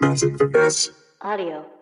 Massive finesse. Audio.